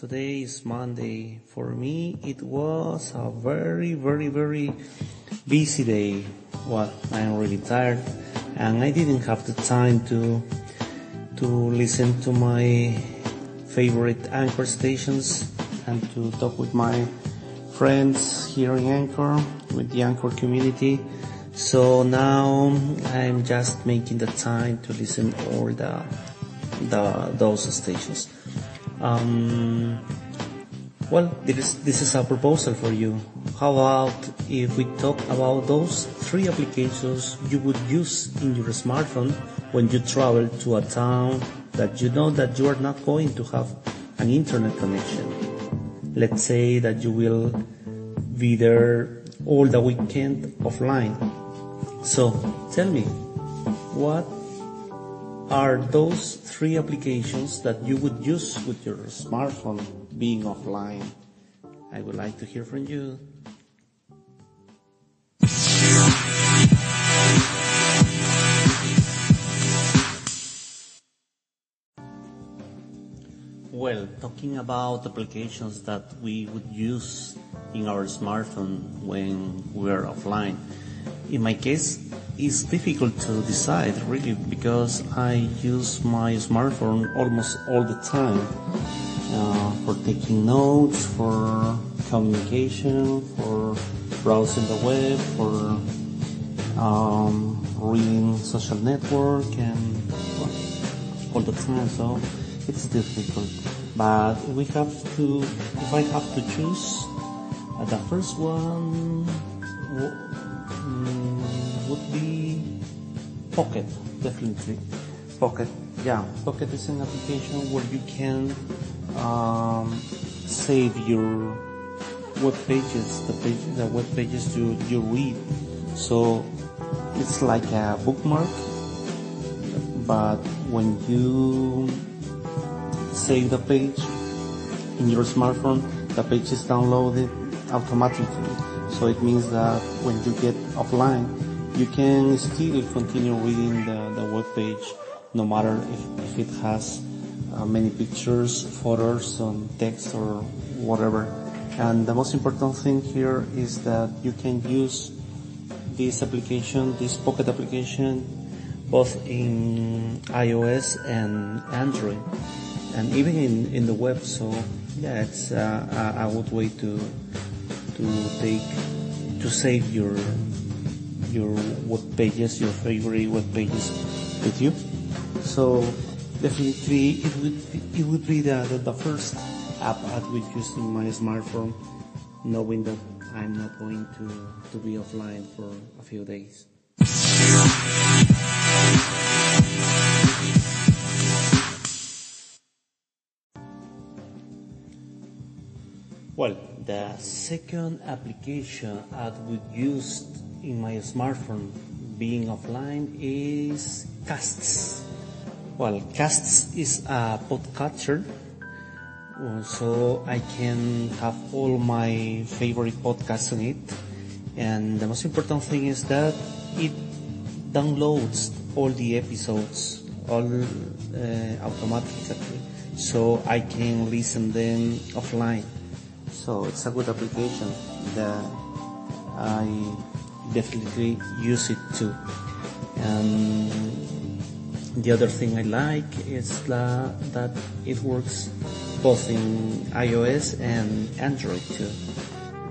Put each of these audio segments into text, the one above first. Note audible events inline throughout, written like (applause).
Today is Monday. For me, it was a very, very, very busy day. Well, I am really tired and I didn't have the time to to listen to my favorite anchor stations and to talk with my friends here in Anchor, with the Anchor community. So now I'm just making the time to listen all the the those stations. Um, well, this, this is a proposal for you. How about if we talk about those three applications you would use in your smartphone when you travel to a town that you know that you are not going to have an internet connection? Let's say that you will be there all the weekend offline. So tell me, what are those three applications that you would use with your smartphone being offline? I would like to hear from you. Well, talking about applications that we would use in our smartphone when we're offline. In my case, it's difficult to decide really because I use my smartphone almost all the time uh, for taking notes, for communication, for browsing the web, for um, reading social network and all the time. So it's difficult. But we have to, if I have to choose, uh, the first one mm, would be Pocket, definitely. Pocket, yeah. Pocket is an application where you can um, save your web pages, the page, the web pages you you read. So it's like a bookmark, but when you save the page in your smartphone, the page is downloaded automatically. So it means that when you get offline, you can still continue reading the, the web page no matter if, if it has uh, many pictures, photos, some text or whatever. And the most important thing here is that you can use this application, this Pocket application, both in iOS and Android, and even in, in the web. So yeah, it's uh, a, a good way to to take to save your your web pages, your favorite web pages with you. So definitely it would it would be the, the, the first app I would use in my smartphone, knowing that I'm not going to, to be offline for a few days. Well, the second application I would use in my smartphone being offline is Casts. Well, Casts is a podcatcher, so I can have all my favorite podcasts on it. And the most important thing is that it downloads all the episodes all uh, automatically, so I can listen them offline. So it's a good application that I definitely use it too. And the other thing I like is that, it works both in iOS and Android too.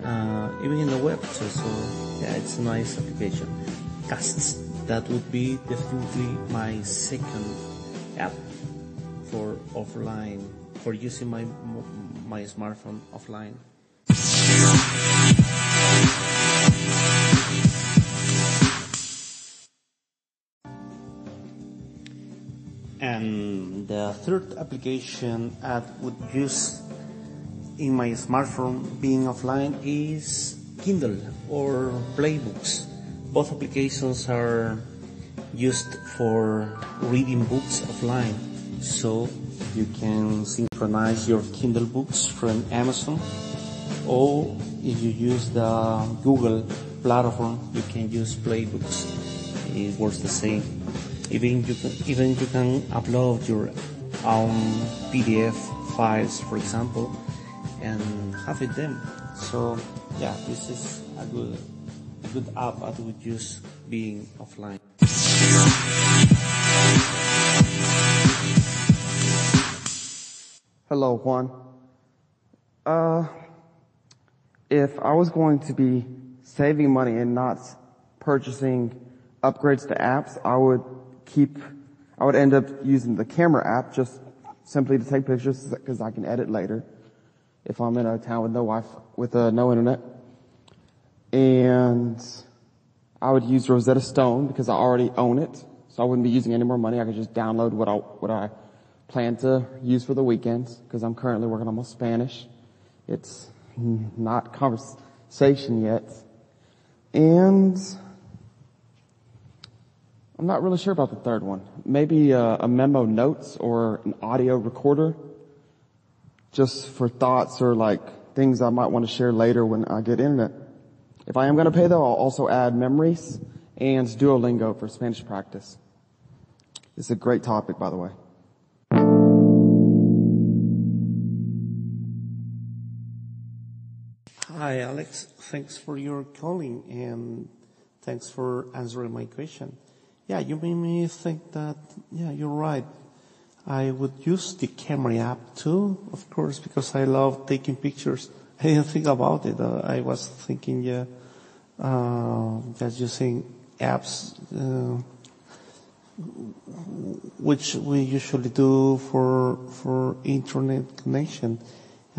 Uh, even in the web too. So yeah, it's a nice application. Casts. That would be definitely my second app for offline for using my my smartphone offline. And the third application I would use in my smartphone being offline is Kindle or Playbooks. Both applications are used for reading books offline. So you can synchronize your Kindle books from Amazon or if you use the Google platform, you can use Playbooks. It works the same. Even you can, even you can upload your own PDF files, for example, and have it them. So yeah, this is a good a good app I would use being offline. Hello, Juan. Uh, if I was going to be saving money and not purchasing upgrades to apps, I would keep, I would end up using the camera app just simply to take pictures because I can edit later if I'm in a town with no Wi-Fi, with uh, no internet. And I would use Rosetta Stone because I already own it, so I wouldn't be using any more money. I could just download what I what I plan to use for the weekends because I'm currently working on my Spanish. It's not conversation yet. And I'm not really sure about the third one. Maybe a, a memo notes or an audio recorder just for thoughts or like things I might want to share later when I get internet. If I am going to pay though, I'll also add Memrise and Duolingo for Spanish practice. It's a great topic, by the way. Hi, Alex. Thanks for your calling and thanks for answering my question. Yeah, you made me think that, yeah, you're right. I would use the camera app too, of course, because I love taking pictures. (laughs) I didn't think about it. Uh, I was thinking, yeah, uh, just using apps, uh, which we usually do for, for internet connection.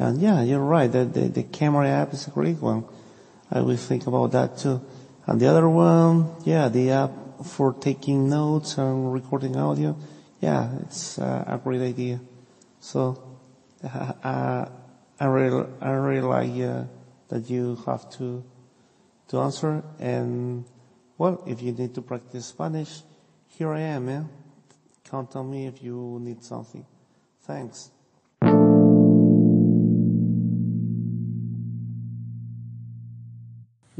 And yeah, you're right. The, the, the camera app is a great one. I will think about that too. And the other one, yeah, the app for taking notes and recording audio. Yeah, it's uh, a great idea. So, (laughs) uh, I really, I really like uh, that you have to to answer. And well, if you need to practice Spanish, here I am. Yeah? Count on me if you need something. Thanks.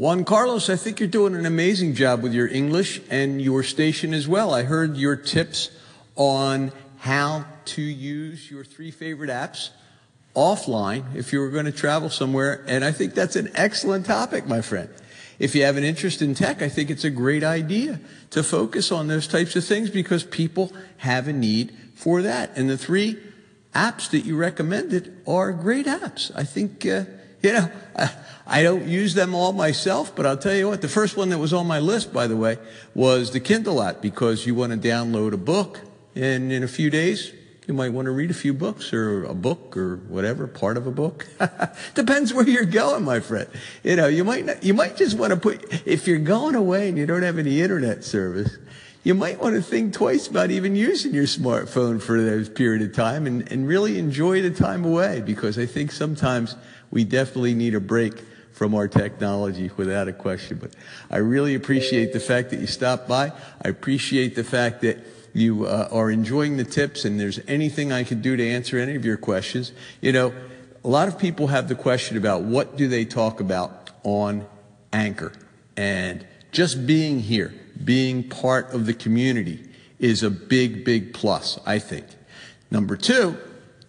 Juan Carlos, I think you're doing an amazing job with your English and your station as well. I heard your tips on how to use your three favorite apps offline if you were going to travel somewhere. And I think that's an excellent topic, my friend. If you have an interest in tech, I think it's a great idea to focus on those types of things because people have a need for that. And the three apps that you recommended are great apps. I think, uh, you know, I, I don't use them all myself, but I'll tell you what, the first one that was on my list, by the way, was the Kindle app because you want to download a book and in a few days, you might want to read a few books or a book or whatever, part of a book. (laughs) Depends where you're going, my friend. You know, you might not, you might just want to put, if you're going away and you don't have any internet service, you might want to think twice about even using your smartphone for that period of time and, and really enjoy the time away because I think sometimes we definitely need a break from our technology without a question. But I really appreciate the fact that you stopped by. I appreciate the fact that you uh, are enjoying the tips and there's anything I can do to answer any of your questions. You know, a lot of people have the question about what do they talk about on Anchor. And just being here, being part of the community is a big, big plus, I think. Number two,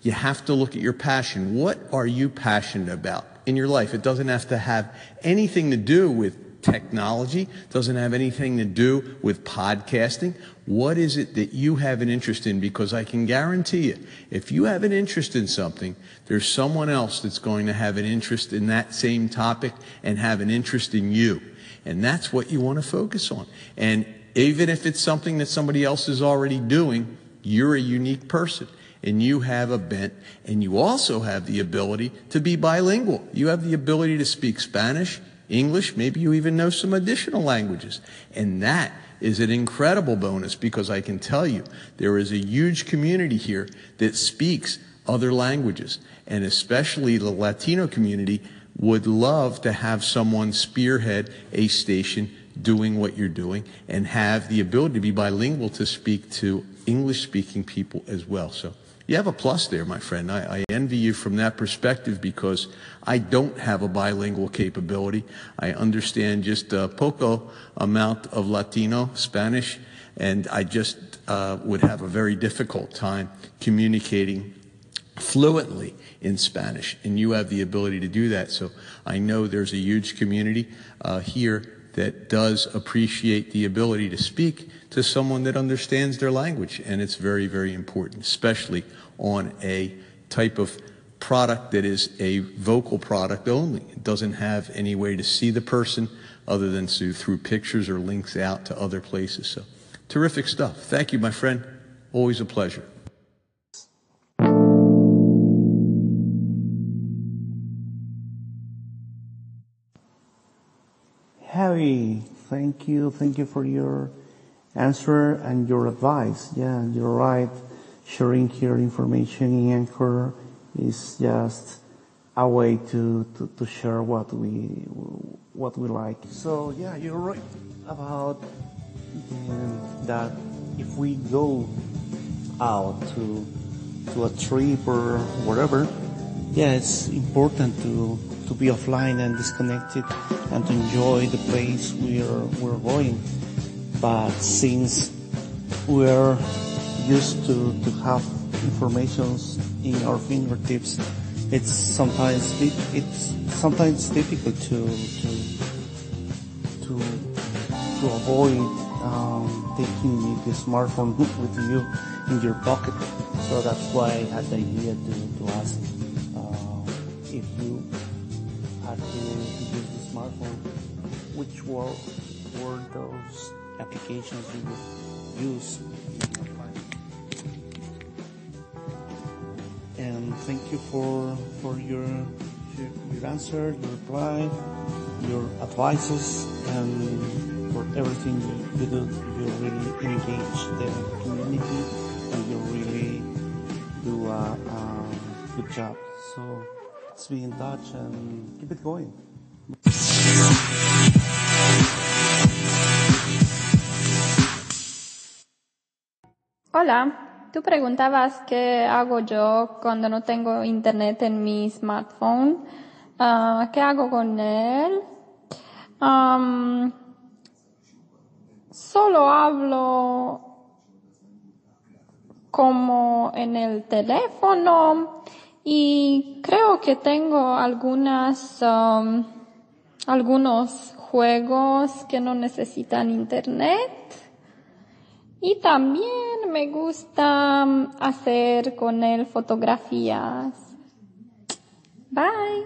you have to look at your passion. What are you passionate about in your life? It doesn't have to have anything to do with technology, doesn't have anything to do with podcasting. What is it that you have an interest in? Because I can guarantee you, if you have an interest in something, there's someone else that's going to have an interest in that same topic and have an interest in you. And that's what you want to focus on. And even if it's something that somebody else is already doing, you're a unique person and you have a bent and you also have the ability to be bilingual. You have the ability to speak Spanish, English, maybe you even know some additional languages. And that is an incredible bonus because I can tell you there is a huge community here that speaks other languages and especially the Latino community would love to have someone spearhead a station doing what you're doing and have the ability to be bilingual to speak to English speaking people as well. So you have a plus there, my friend. I, I, envy you from that perspective because I don't have a bilingual capability. I understand just a poco amount of Latino, Spanish, and I just uh, would have a very difficult time communicating fluently in Spanish, and you have the ability to do that. So I know there's a huge community uh, here that does appreciate the ability to speak to someone that understands their language, and it's very, very important, especially on a type of product that is a vocal product only. It doesn't have any way to see the person other than through pictures or links out to other places. So terrific stuff. Thank you, my friend. Always a pleasure. Harry, thank you. Thank you for your answer and your advice. Yeah, you're right. Sharing here information in Anchor is just a way to, to, to share what we what we like. So yeah, you're right about um, that. If we go out to to a trip or whatever, yeah, it's important to to be offline and disconnected and to enjoy the place we're we're going. But since we're used to to have informations in our fingertips, it's sometimes it's sometimes difficult to to to to avoid um, taking the smartphone with you in your pocket. So that's why I had the idea to, to ask uh, if you use the smartphone, which were were those applications you would use and thank you for for your your answer, your reply, your advices, and for everything you, you do. You really engage the community, and you really do a, a good job. So let's be in touch and keep it going. Hola. Tú preguntabas qué hago yo cuando no tengo internet en mi smartphone. Uh, ¿Qué hago con él? Solo hablo como en el teléfono y creo que tengo algunas, um, algunos juegos que no necesitan internet. Y también me gusta mm, hacer con él fotografías. Bye.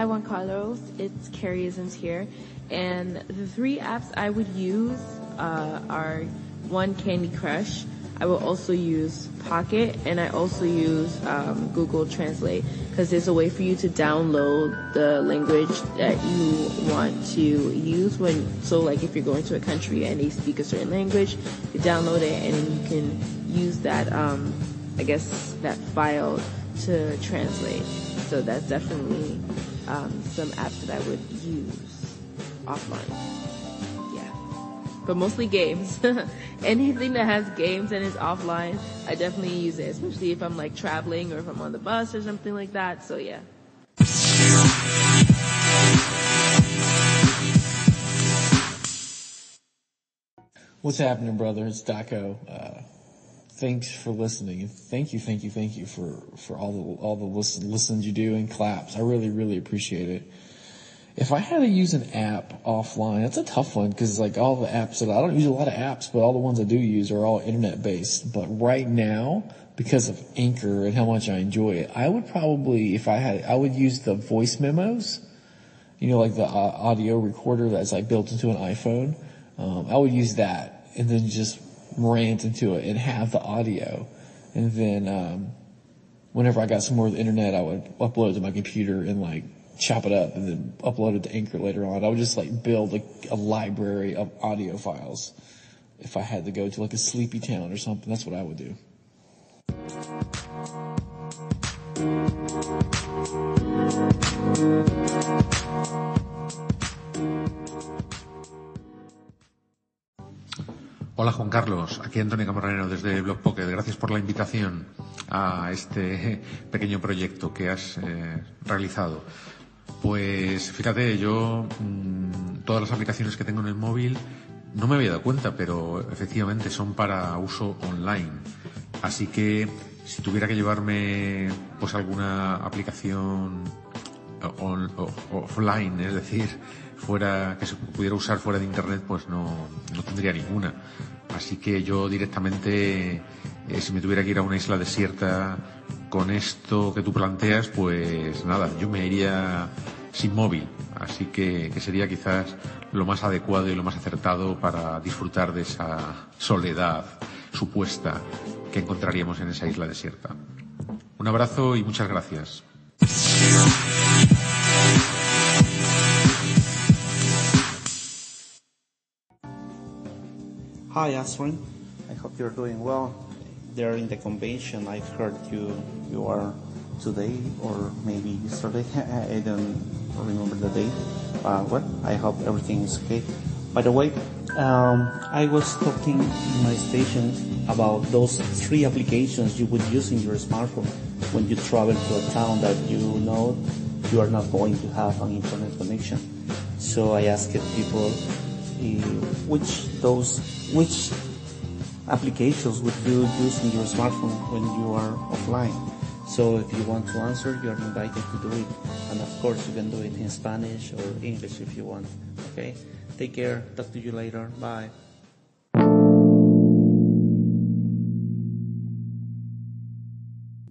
Hi Juan Carlos, it's Carrie Isms here, and the three apps I would use uh, are one Candy Crush, I will also use Pocket and I also use um, Google Translate because there's a way for you to download the language that you want to use when, so like if you're going to a country and they speak a certain language, you download it and you can use that, um, I guess, that file to translate. So that's definitely um, some apps that I would use offline Yeah. but mostly games. (laughs) Anything that has games and is offline, I definitely use it, especially if I'm like traveling or if I'm on the bus or something like that. So yeah. What's happening, brother? It's Daco. Uh, thanks for listening. Thank you, thank you, thank you for, for all the, all the listen, listens you do and claps. I really, really appreciate it if I had to use an app offline, that's a tough one because like all the apps that I don't use a lot of apps, but all the ones I do use are all internet based. But right now, because of Anchor and how much I enjoy it, I would probably, if I had, I would use the voice memos. You know, like the uh, audio recorder that's like built into an iPhone. Um, I would use that and then just rant into it and have the audio. And then, um, whenever I got some more of the internet, I would upload to my computer and like chop it up and then upload it to Anchor later on. I would just like build a, a library of audio files. If I had to go to like a sleepy town or something, that's what I would do. Hola Juan Carlos, aquí Antonio Camarero desde Blog Pocket. Gracias por la invitación a este pequeño proyecto que has eh, realizado. Pues fíjate, yo mmm, todas las aplicaciones que tengo en el móvil no me había dado cuenta, pero efectivamente son para uso online. Así que si tuviera que llevarme pues alguna aplicación offline, es decir, fuera que se pudiera usar fuera de internet, pues no, no tendría ninguna. Así que yo directamente, eh, si me tuviera que ir a una isla desierta con esto que tú planteas, pues nada, yo me iría sin móvil. Así que, que sería quizás lo más adecuado y lo más acertado para disfrutar de esa soledad supuesta que encontraríamos en esa isla desierta. Un abrazo y muchas gracias. Hi. I hope you're doing well. There in the convention, I've heard you you are today or maybe yesterday. (laughs) I don't remember the date. Uh, well, I hope everything is okay. By the way, um, I was talking in my station about those three applications you would use in your smartphone when you travel to a town that you know you are not going to have an internet connection. So I asked people which those which applications would you use in your smartphone when you are offline. So if you want to answer, you are invited to do it. And of course, you can do it in Spanish or English if you want. Okay? Take care. Talk to you later. Bye.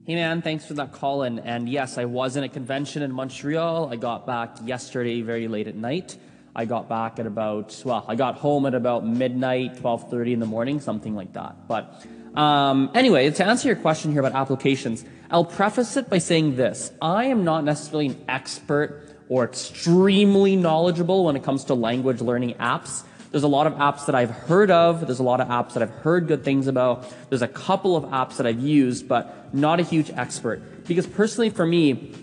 Hey man, thanks for that call in. And yes, I was in a convention in Montreal. I got back yesterday very late at night. I got back at about, well, I got home at about midnight, 12.30 in the morning, something like that. But um, anyway, to answer your question here about applications, I'll preface it by saying this. I am not necessarily an expert or extremely knowledgeable when it comes to language learning apps. There's a lot of apps that I've heard of. There's a lot of apps that I've heard good things about. There's a couple of apps that I've used, but not a huge expert. Because personally for me,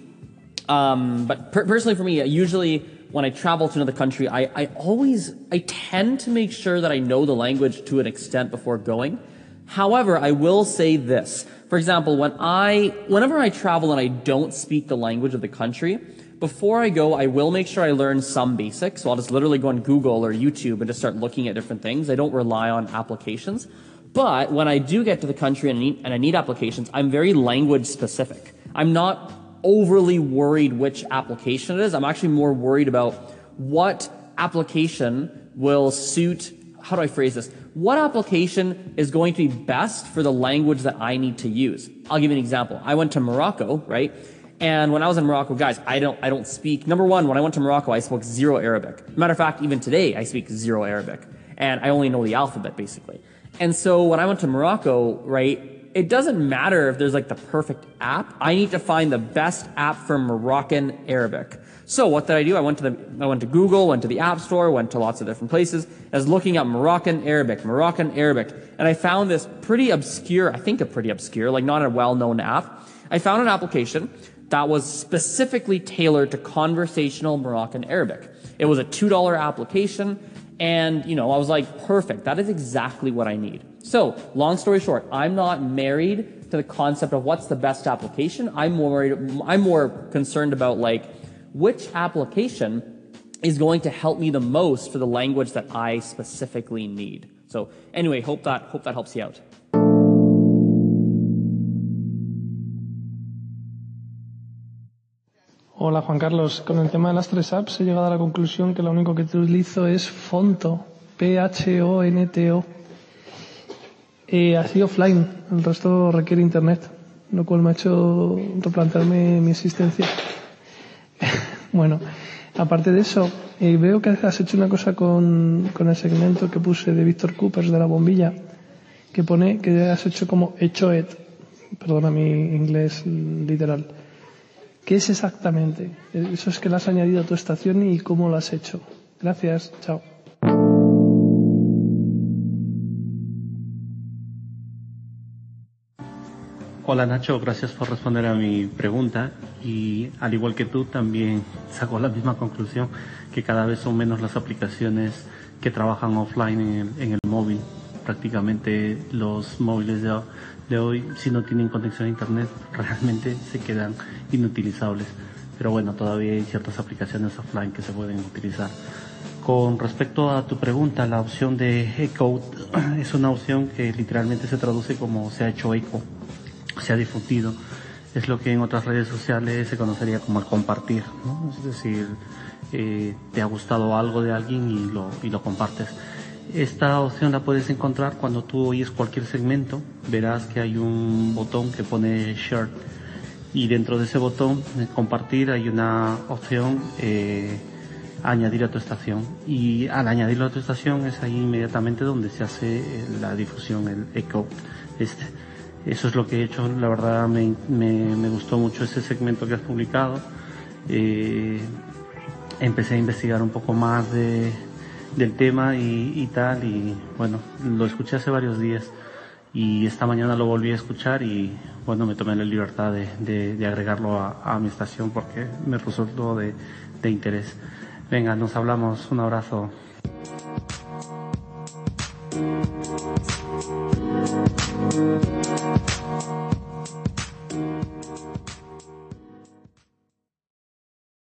um, but per- personally for me, usually when I travel to another country, I, I always, I tend to make sure that I know the language to an extent before going. However, I will say this. For example, when I, whenever I travel and I don't speak the language of the country, before I go, I will make sure I learn some basics. So I'll just literally go on Google or YouTube and just start looking at different things. I don't rely on applications. But when I do get to the country and need, and I need applications, I'm very language specific. I'm not overly worried which application it is. I'm actually more worried about what application will suit, how do I phrase this? What application is going to be best for the language that I need to use? I'll give you an example. I went to Morocco, right? And when I was in Morocco, guys, I don't, I don't speak, number one, when I went to Morocco, I spoke zero Arabic. Matter of fact, even today, I speak zero Arabic. And I only know the alphabet, basically. And so when I went to Morocco, right, it doesn't matter if there's like the perfect app. I need to find the best app for Moroccan Arabic. So what did I do? I went to the, I went to Google, went to the App Store, went to lots of different places. I was looking up Moroccan Arabic, Moroccan Arabic, and I found this pretty obscure, I think a pretty obscure, like not a well-known app. I found an application that was specifically tailored to conversational Moroccan Arabic. It was a $2 application. And, you know, I was like, perfect. That is exactly what I need. So, long story short, I'm not married to the concept of what's the best application. I'm more worried, I'm more concerned about like, which application is going to help me the most for the language that I specifically need. So, anyway, hope that, hope that helps you out. Hola Juan Carlos, con el tema de las tres apps he llegado a la conclusión que lo único que utilizo es Fonto, P-H-O-N-T-O. Eh, así offline, el resto requiere internet, lo cual me ha hecho replantearme mi existencia. (laughs) bueno, aparte de eso, eh, veo que has hecho una cosa con, con el segmento que puse de Víctor Coopers de la bombilla, que pone que has hecho como hecho it, perdona mi inglés literal ¿Qué es exactamente? Eso es que le has añadido a tu estación y cómo lo has hecho. Gracias. Chao. Hola Nacho, gracias por responder a mi pregunta y al igual que tú también saco la misma conclusión que cada vez son menos las aplicaciones que trabajan offline en el, en el móvil. Prácticamente los móviles de, de hoy, si no tienen conexión a Internet, realmente se quedan inutilizables. Pero bueno, todavía hay ciertas aplicaciones offline que se pueden utilizar. Con respecto a tu pregunta, la opción de echo (clears throat) es una opción que literalmente se traduce como se ha hecho eco, se ha difundido. Es lo que en otras redes sociales se conocería como el compartir, ¿no? Es decir, eh, te ha gustado algo de alguien y lo, y lo compartes. Esta opción la puedes encontrar cuando tú oyes cualquier segmento, verás que hay un botón que pone share y dentro de ese botón compartir hay una opción eh, añadir a tu estación y al añadirlo a tu estación es ahí inmediatamente donde se hace eh, la difusión, el eco. Este. Eso es lo que he hecho, la verdad me, me, me gustó mucho ese segmento que has publicado. Eh, empecé a investigar un poco más de, del tema y, y, tal y bueno, lo escuché hace varios días y esta mañana lo volví a escuchar y bueno, me tomé la libertad de, de, agregarlo a, a, mi estación porque me resultó de, de interés. Venga, nos hablamos, un abrazo.